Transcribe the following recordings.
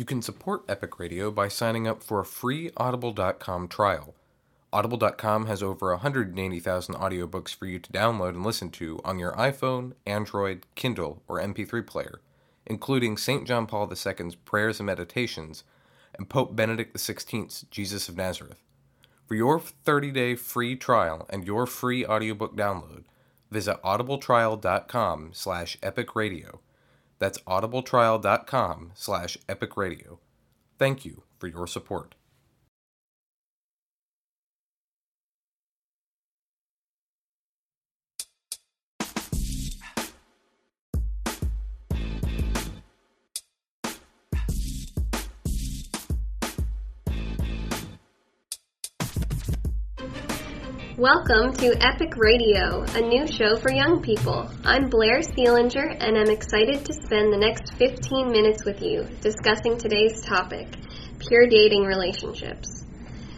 You can support Epic Radio by signing up for a free Audible.com trial. Audible.com has over 180,000 audiobooks for you to download and listen to on your iPhone, Android, Kindle, or MP3 player, including St. John Paul II's Prayers and Meditations and Pope Benedict XVI's Jesus of Nazareth. For your 30-day free trial and your free audiobook download, visit audibletrial.com slash epicradio. That's audibletrial.com slash epicradio. Thank you for your support. Welcome to Epic Radio, a new show for young people. I'm Blair Seelinger, and I'm excited to spend the next 15 minutes with you discussing today's topic pure dating relationships.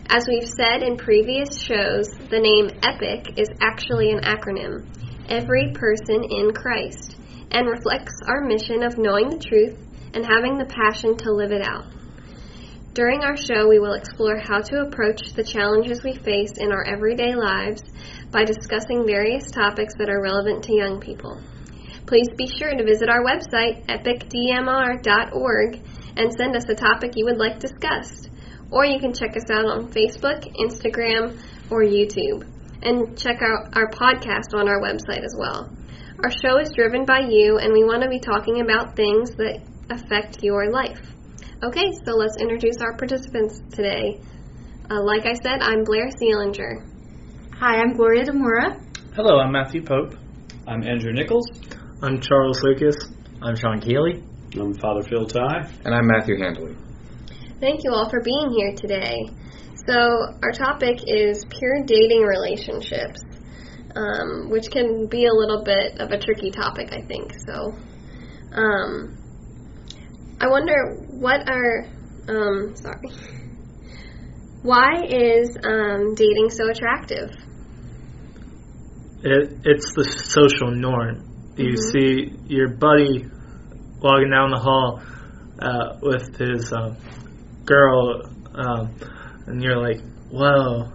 As we've said in previous shows, the name EPIC is actually an acronym Every Person in Christ and reflects our mission of knowing the truth and having the passion to live it out. During our show, we will explore how to approach the challenges we face in our everyday lives by discussing various topics that are relevant to young people. Please be sure to visit our website, epicdmr.org, and send us a topic you would like discussed. Or you can check us out on Facebook, Instagram, or YouTube. And check out our podcast on our website as well. Our show is driven by you, and we want to be talking about things that affect your life. Okay, so let's introduce our participants today. Uh, like I said, I'm Blair Seelinger. Hi, I'm Gloria Demora. Hello, I'm Matthew Pope. I'm Andrew Nichols. I'm Charles Lucas. I'm Sean Keeley. I'm Father Phil Tighe. And I'm Matthew Handley. Thank you all for being here today. So, our topic is pure dating relationships, um, which can be a little bit of a tricky topic, I think. So, um, I wonder what are um, sorry. Why is um, dating so attractive? It, it's the social norm. You mm-hmm. see your buddy walking down the hall uh, with his um, girl, um, and you're like, "Whoa,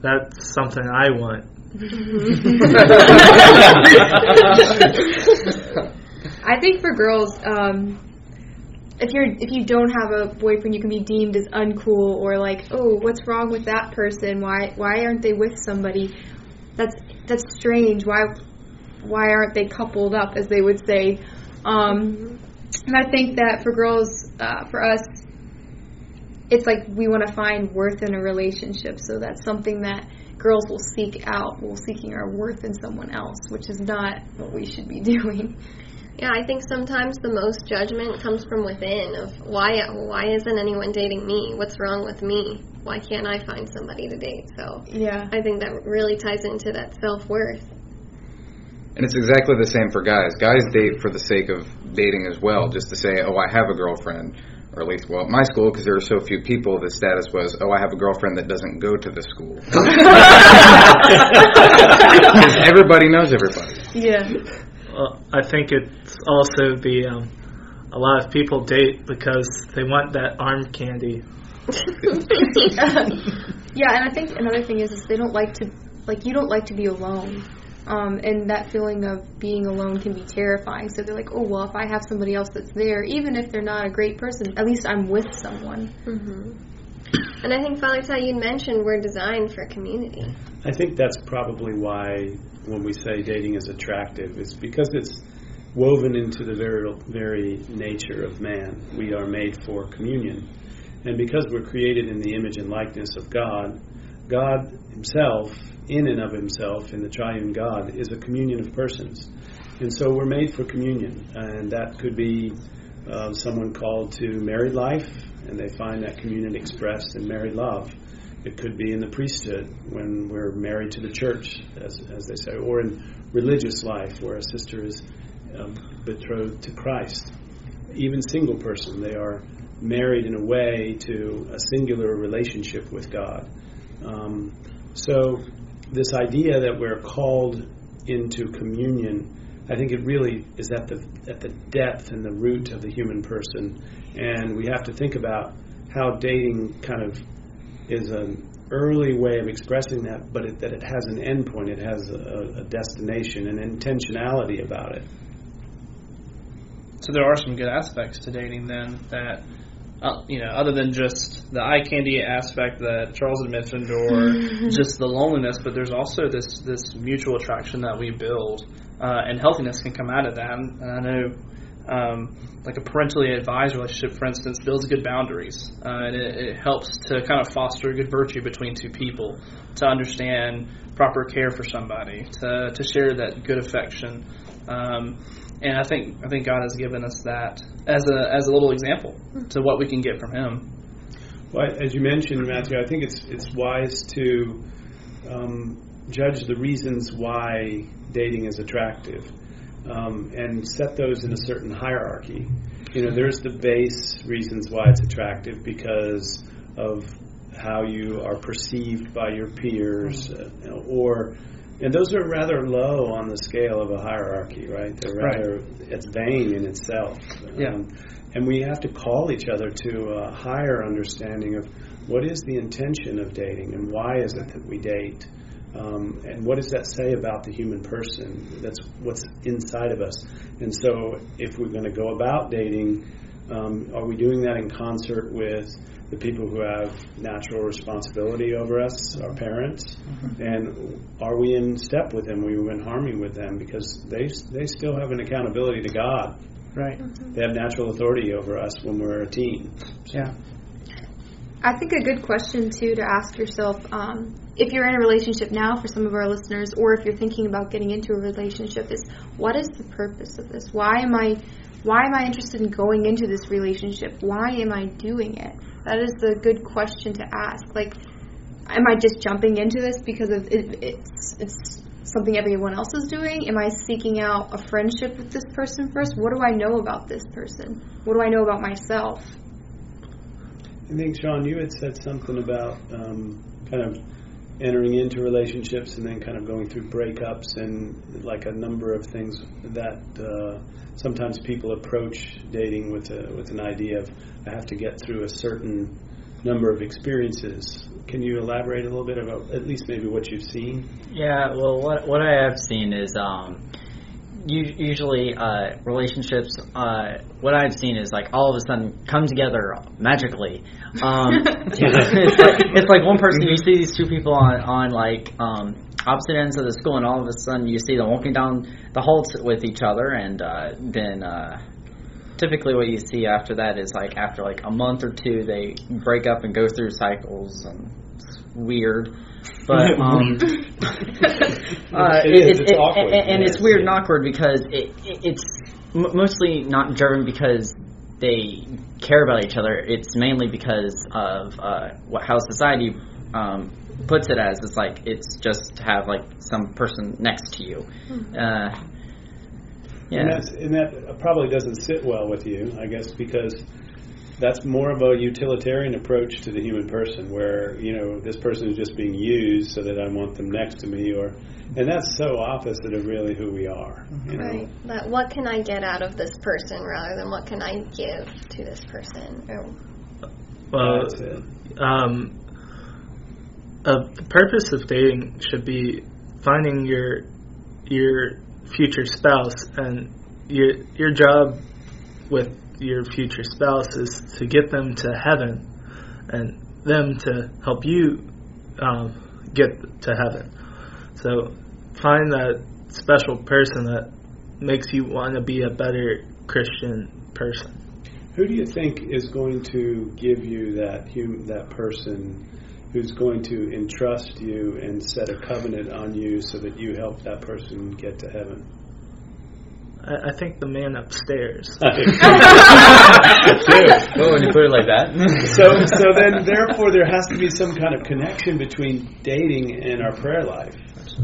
that's something I want." I think for girls, um, if you're if you don't have a boyfriend, you can be deemed as uncool or like, oh, what's wrong with that person? Why why aren't they with somebody? That's that's strange. Why why aren't they coupled up, as they would say? Um, and I think that for girls, uh, for us, it's like we want to find worth in a relationship. So that's something that girls will seek out. We're seeking our worth in someone else, which is not what we should be doing. Yeah, I think sometimes the most judgment comes from within of why why isn't anyone dating me? What's wrong with me? Why can't I find somebody to date? So yeah, I think that really ties into that self worth. And it's exactly the same for guys. Guys date for the sake of dating as well, just to say, oh, I have a girlfriend. Or at least, well, at my school, because there were so few people, the status was, oh, I have a girlfriend that doesn't go to the school. Because everybody knows everybody. Yeah. Well, I think it's also the um, a lot of people date because they want that arm candy. yeah, and I think another thing is, is they don't like to like you don't like to be alone. Um, and that feeling of being alone can be terrifying. So they're like, oh, well, if I have somebody else that's there, even if they're not a great person, at least I'm with someone. Mm-hmm. And I think, Father Tighe, you mentioned we're designed for community. I think that's probably why when we say dating is attractive, it's because it's woven into the very, very nature of man. We are made for communion. And because we're created in the image and likeness of God, God Himself, in and of Himself, in the triune God, is a communion of persons. And so we're made for communion. And that could be uh, someone called to married life, and they find that communion expressed in married love. It could be in the priesthood when we're married to the church, as, as they say, or in religious life where a sister is um, betrothed to Christ. Even single person, they are married in a way to a singular relationship with God. Um, so, this idea that we're called into communion I think it really is at the at the depth and the root of the human person, and we have to think about how dating kind of is an early way of expressing that, but it, that it has an endpoint, it has a, a destination, an intentionality about it. So there are some good aspects to dating then that, uh, you know, other than just the eye candy aspect that Charles had mentioned, or just the loneliness, but there's also this this mutual attraction that we build, uh, and healthiness can come out of that. And I know. Um, like a parentally advised relationship, for instance, builds good boundaries, uh, and it, it helps to kind of foster good virtue between two people, to understand proper care for somebody, to to share that good affection. Um, and I think I think God has given us that as a as a little example to what we can get from Him. Well, as you mentioned, Matthew, I think it's it's wise to um, judge the reasons why dating is attractive um, and set those in a certain hierarchy. You know, there's the base reasons why it's attractive because of how you are perceived by your peers, uh, or and those are rather low on the scale of a hierarchy, right? They're rather right. it's vain in itself. Yeah. Um, and we have to call each other to a higher understanding of what is the intention of dating and why is it that we date. Um, and what does that say about the human person? That's what's inside of us. And so, if we're going to go about dating, um, are we doing that in concert with the people who have natural responsibility over us, our parents, mm-hmm. and are we in step with them? Are we in harmony with them because they they still have an accountability to God. Right. Mm-hmm. They have natural authority over us when we're a teen. So. Yeah. I think a good question too to ask yourself um, if you're in a relationship now for some of our listeners, or if you're thinking about getting into a relationship, is what is the purpose of this? Why am I why am I interested in going into this relationship? Why am I doing it? That is the good question to ask. Like, am I just jumping into this because of it, it's it's something everyone else is doing? Am I seeking out a friendship with this person first? What do I know about this person? What do I know about myself? I think, Sean, you had said something about um, kind of entering into relationships and then kind of going through breakups and like a number of things that uh, sometimes people approach dating with a, with an idea of I have to get through a certain number of experiences. Can you elaborate a little bit about at least maybe what you've seen? Yeah, well, what what I have seen is um, usually uh, relationships. Uh, what I've seen is like all of a sudden come together magically. Um, it's, like, it's like one person you see these two people on on like um, opposite ends of the school, and all of a sudden you see them walking down the hall t- with each other, and uh, then. Uh, typically, what you see after that is like after like a month or two, they break up and go through cycles, and weird. But um, uh, it, it, it's it, awkward, and, and it's weird and awkward because it, it's m- mostly not driven because they care about each other. It's mainly because of uh, what how society um, puts it as. It's like it's just to have like some person next to you. Hmm. Uh, yeah, and, and that probably doesn't sit well with you, I guess, because that's more of a utilitarian approach to the human person where you know this person is just being used so that i want them next to me or and that's so opposite of really who we are you know? right. But what can i get out of this person rather than what can i give to this person? Or, well um, uh, the purpose of dating should be finding your your future spouse and your your job with your future spouse is to get them to heaven and them to help you um, get to heaven. So find that special person that makes you want to be a better Christian person. Who do you think is going to give you that hum- that person who's going to entrust you and set a covenant on you so that you help that person get to heaven? I, I think the man upstairs. oh, when you put it like that. so, so then, therefore, there has to be some kind of connection between dating and our prayer life.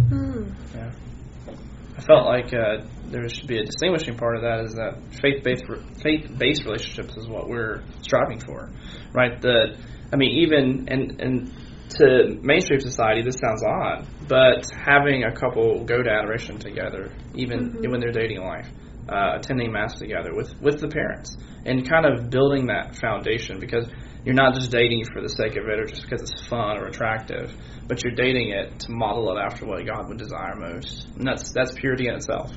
Hmm. Yeah. I felt like uh, there should be a distinguishing part of that is that faith-based faith-based relationships is what we're striving for, right? The, I mean, even and and to mainstream society, this sounds odd, but having a couple go to adoration together, even Mhm. when they're dating life, uh, attending mass together with with the parents, and kind of building that foundation because you're not just dating for the sake of it or just because it's fun or attractive, but you're dating it to model it after what God would desire most, and that's that's purity in itself.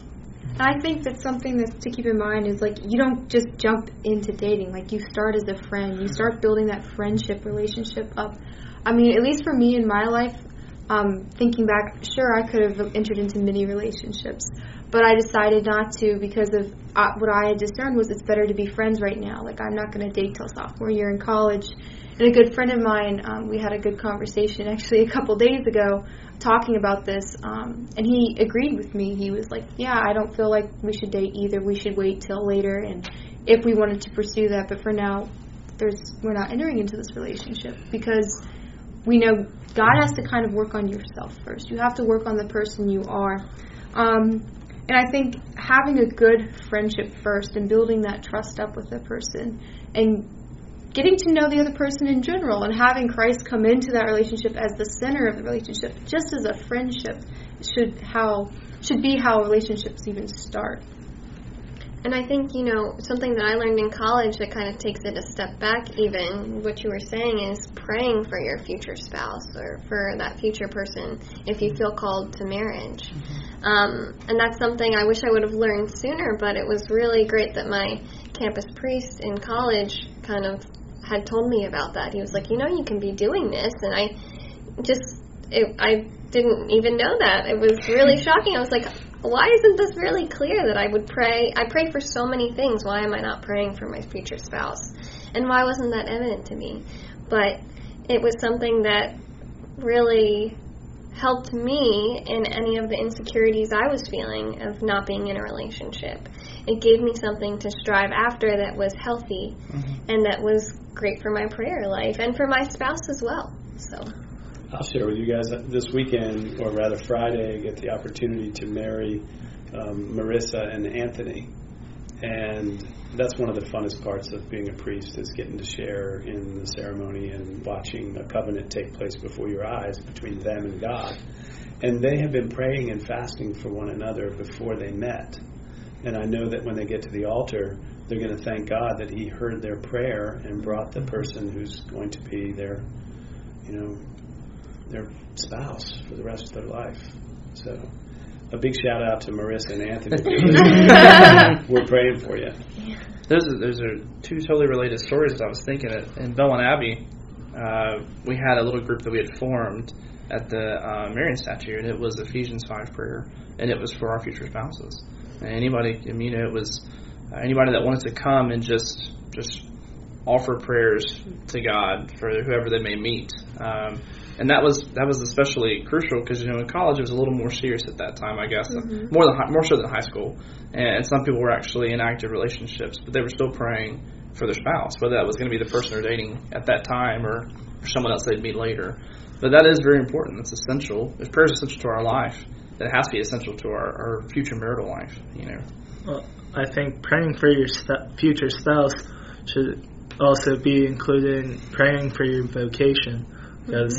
I think that something that's to keep in mind is like you don't just jump into dating. Like you start as a friend. You start building that friendship relationship up. I mean, at least for me in my life, um, thinking back, sure I could have entered into many relationships, but I decided not to because of uh, what I had discerned was it's better to be friends right now. Like I'm not going to date till sophomore year in college. And a good friend of mine, um, we had a good conversation actually a couple days ago talking about this, um, and he agreed with me. He was like, "Yeah, I don't feel like we should date either. We should wait till later, and if we wanted to pursue that, but for now, there's we're not entering into this relationship because we know God has to kind of work on yourself first. You have to work on the person you are." Um, and I think having a good friendship first and building that trust up with the person and getting to know the other person in general and having Christ come into that relationship as the center of the relationship, just as a friendship should how should be how relationships even start. And I think, you know, something that I learned in college that kind of takes it a step back, even what you were saying, is praying for your future spouse or for that future person if you feel called to marriage. Um, and that's something I wish I would have learned sooner, but it was really great that my campus priest in college kind of had told me about that. He was like, you know, you can be doing this. And I just, it, I didn't even know that. It was really shocking. I was like, why isn't this really clear that I would pray? I pray for so many things. Why am I not praying for my future spouse? And why wasn't that evident to me? But it was something that really helped me in any of the insecurities I was feeling of not being in a relationship. It gave me something to strive after that was healthy mm-hmm. and that was great for my prayer life and for my spouse as well. So I'll share with you guys this weekend, or rather Friday, I get the opportunity to marry um, Marissa and Anthony. And that's one of the funnest parts of being a priest is getting to share in the ceremony and watching a covenant take place before your eyes between them and God. And they have been praying and fasting for one another before they met. And I know that when they get to the altar, they're going to thank God that He heard their prayer and brought the person who's going to be their, you know, their spouse for the rest of their life. So, a big shout out to Marissa and Anthony. We're praying for you. Those are, those are two totally related stories. That I was thinking it in Belmont Abbey. Uh, we had a little group that we had formed at the uh, Marian statue, and it was Ephesians five prayer, and it was for our future spouses. And anybody, I mean, it was uh, anybody that wanted to come and just just offer prayers to God for whoever they may meet. Um, and that was that was especially crucial because you know in college it was a little more serious at that time, I guess, more than hi- more so than high school. And some people were actually in active relationships, but they were still praying for their spouse, whether that was going to be the person they're dating at that time or, or someone else they'd meet later. But that is very important. It's essential. If prayer is essential to our life, then it has to be essential to our, our future marital life. You know. Well, I think praying for your st- future spouse should also be included in praying for your vocation, because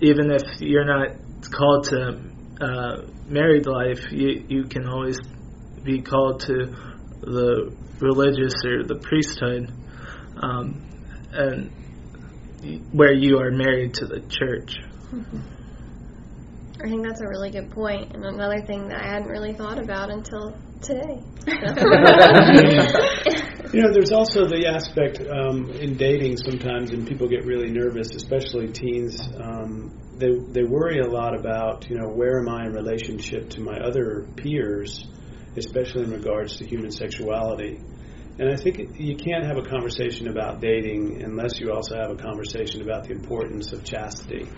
even if you're not called to uh, married life, you you can always be called to the religious or the priesthood, um, and where you are married to the church. I think that's a really good point, and another thing that I hadn't really thought about until today. You know, there's also the aspect um, in dating sometimes, and people get really nervous, especially teens. Um, they they worry a lot about you know where am I in relationship to my other peers, especially in regards to human sexuality. And I think you can't have a conversation about dating unless you also have a conversation about the importance of chastity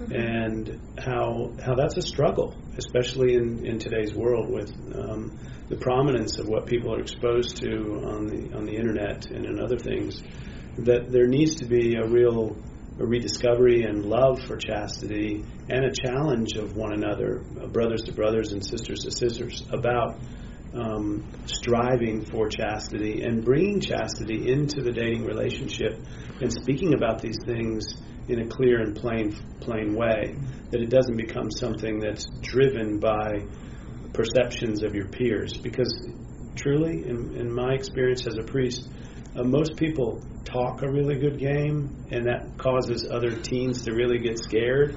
and how how that's a struggle, especially in, in today's world with um, the prominence of what people are exposed to on the on the internet and in other things. That there needs to be a real a rediscovery and love for chastity and a challenge of one another, brothers to brothers and sisters to sisters, about um, striving for chastity and bringing chastity into the dating relationship and speaking about these things in a clear and plain plain way. That it doesn't become something that's driven by perceptions of your peers. Because truly, in, in my experience as a priest, uh, most people talk a really good game, and that causes other teens to really get scared.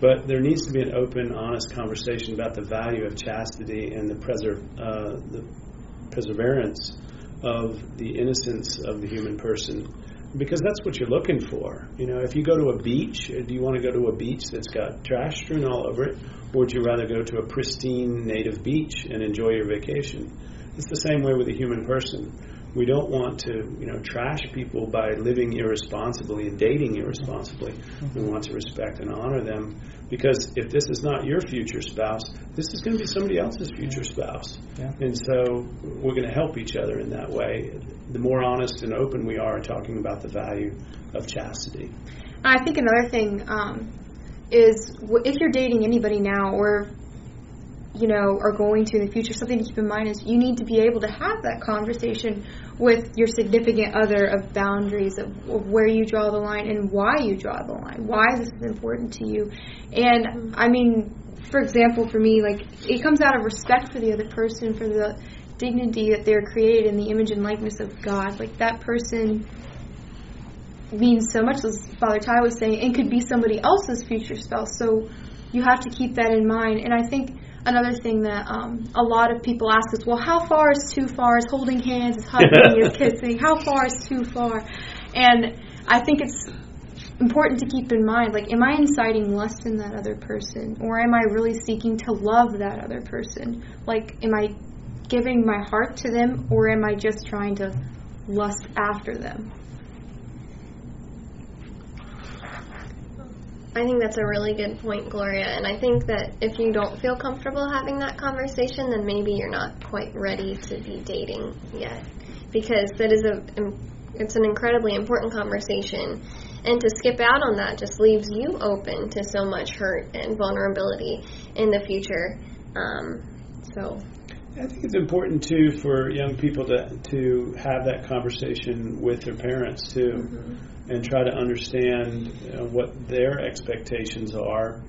But there needs to be an open, honest conversation about the value of chastity and the, preser- uh, the perseverance of the innocence of the human person because that's what you're looking for. You know, if you go to a beach, uh, do you want to go to a beach that's got trash strewn all over it, or would you rather go to a pristine native beach and enjoy your vacation? It's the same way with a human person. We don't want to, you know, trash people by living irresponsibly and dating irresponsibly. We want to respect and honor them because if this is not your future spouse, this is going to be somebody else's future spouse. Yeah. And so we're going to help each other in that way. The more honest and open we are talking about the value of chastity. I think another thing um, is if you're dating anybody now, or you know, are going to in the future, something to keep in mind is you need to be able to have that conversation with your significant other of boundaries of, of where you draw the line and why you draw the line. Why this is important to you. And I mean, for example, for me, like it comes out of respect for the other person, for the dignity that they're created in the image and likeness of God. Like that person means so much, as Father Tighe was saying, and could be somebody else's future spouse. So you have to keep that in mind. And I think another thing that um, a lot of people ask is, well, how far is too far? Is holding hands, is hugging, is kissing? How far is too far? And I think it's important to keep in mind, like, am I inciting lust in that other person, or am I really seeking to love that other person? Like, am I giving my heart to them, or am I just trying to lust after them? I think that's a really good point, Gloria. And I think that if you don't feel comfortable having that conversation, then maybe you're not quite ready to be dating yet, because that is a it's an incredibly important conversation. And to skip out on that just leaves you open to so much hurt and vulnerability in the future. Um, so I think it's important too for young people to to have that conversation with their parents too, and try to understand uh, what their expectations are,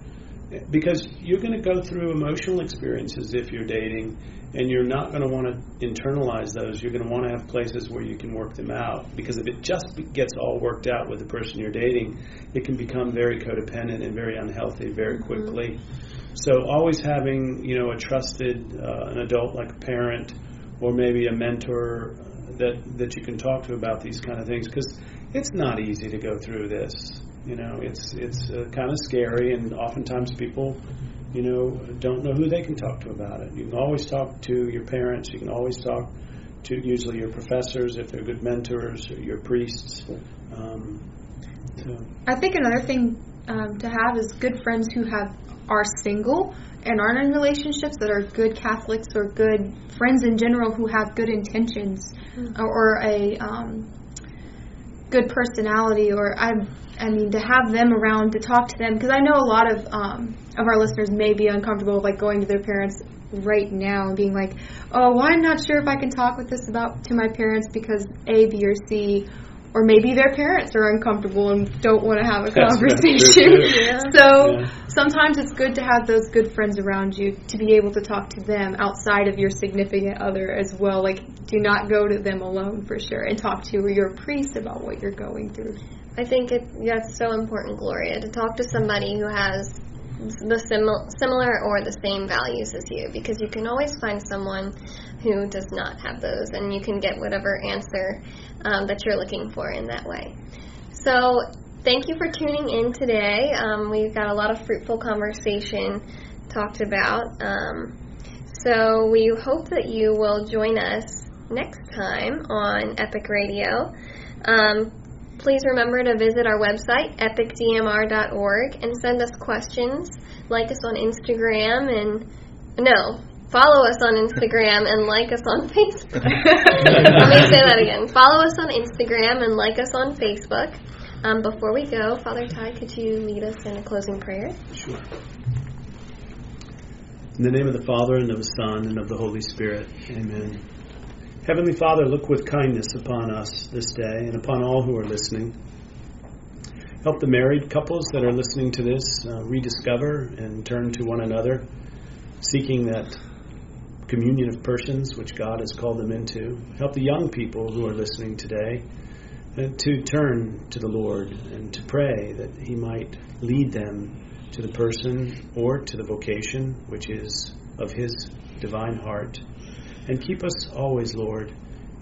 because you're going to go through emotional experiences if you're dating, and you're not going to want to internalize those. You're going to want to have places where you can work them out, because if it just gets all worked out with the person you're dating, it can become very codependent and very unhealthy very quickly. So always having you know a trusted uh, an adult like a parent or maybe a mentor that that you can talk to about these kind of things because it's not easy to go through this. You know, it's it's uh, kind of scary, and oftentimes people, you know, don't know who they can talk to about it. You can always talk to your parents. You can always talk to usually your professors if they're good mentors, or your priests. Um, so. I think another thing um, to have is good friends who have are single and aren't in relationships that are good Catholics or good friends in general who have good intentions or, or a um, good personality or I I mean to have them around to talk to them because I know a lot of um, of our listeners may be uncomfortable with like going to their parents right now and being like, oh, well, I'm not sure if I can talk with this about to my parents because A, B, or C, or maybe their parents are uncomfortable and don't want to have a That's- that's conversation. true. So Yeah. sometimes it's good to have those good friends around you to be able to talk to them outside of your significant other as well. Like, do not go to them alone for sure, and talk to your priest about what you're going through. I think it that's so important, Gloria, to talk to somebody who has the simil- similar or the same values as you, because you can always find someone who does not have those, and you can get whatever answer um, that you're looking for in that way. So, thank you for tuning in today. Um, we've got a lot of fruitful conversation talked about. Um, so, we hope that you will join us next time on Epic Radio. Please remember to visit our website, epicdmr.org, and send us questions. Like us on Instagram and, no, follow us on Instagram and like us on Facebook. Let me say that again. Follow us on Instagram and like us on Facebook. Um, before we go, Father Tighe, could you lead us in a closing prayer? Sure. In the name of the Father, and of the Son, and of the Holy Spirit. Amen. Heavenly Father, look with kindness upon us this day and upon all who are listening. Help the married couples that are listening to this uh, rediscover and turn to one another, seeking that communion of persons which God has called them into. Help the young people who are listening today uh, to turn to the Lord and to pray that He might lead them to the person or to the vocation which is of His divine heart. And keep us always, Lord,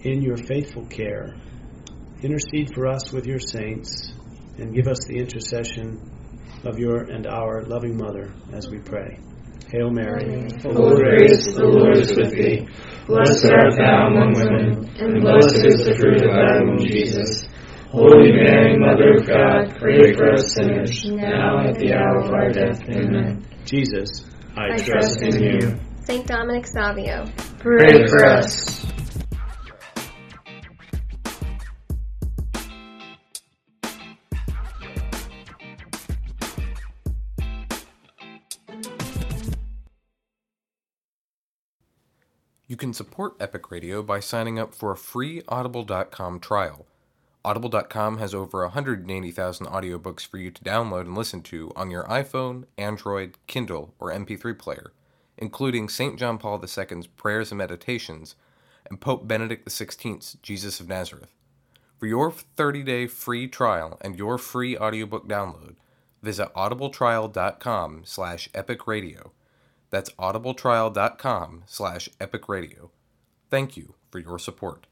in your faithful care. Intercede for us with your saints and give us the intercession of your and our loving mother as we pray. Hail Mary, full of grace, the Lord is with thee. Blessed art thou among women, and blessed is the fruit of thy womb, Jesus. Holy Mary, Mother of God, pray for us sinners, now and at the hour of our death. Amen. Jesus, I, I trust in you. St. Dominic Savio, pray for us. You can support Epic Radio by signing up for a free Audible.com trial. Audible.com has over 180,000 audiobooks for you to download and listen to on your iPhone, Android, Kindle, or MP3 player, including St. John Paul II's Prayers and Meditations and Pope Benedict XVI's Jesus of Nazareth. For your 30-day free trial and your free audiobook download, visit audibletrial.com slash epicradio. That's audibletrial.com slash epicradio. Thank you for your support.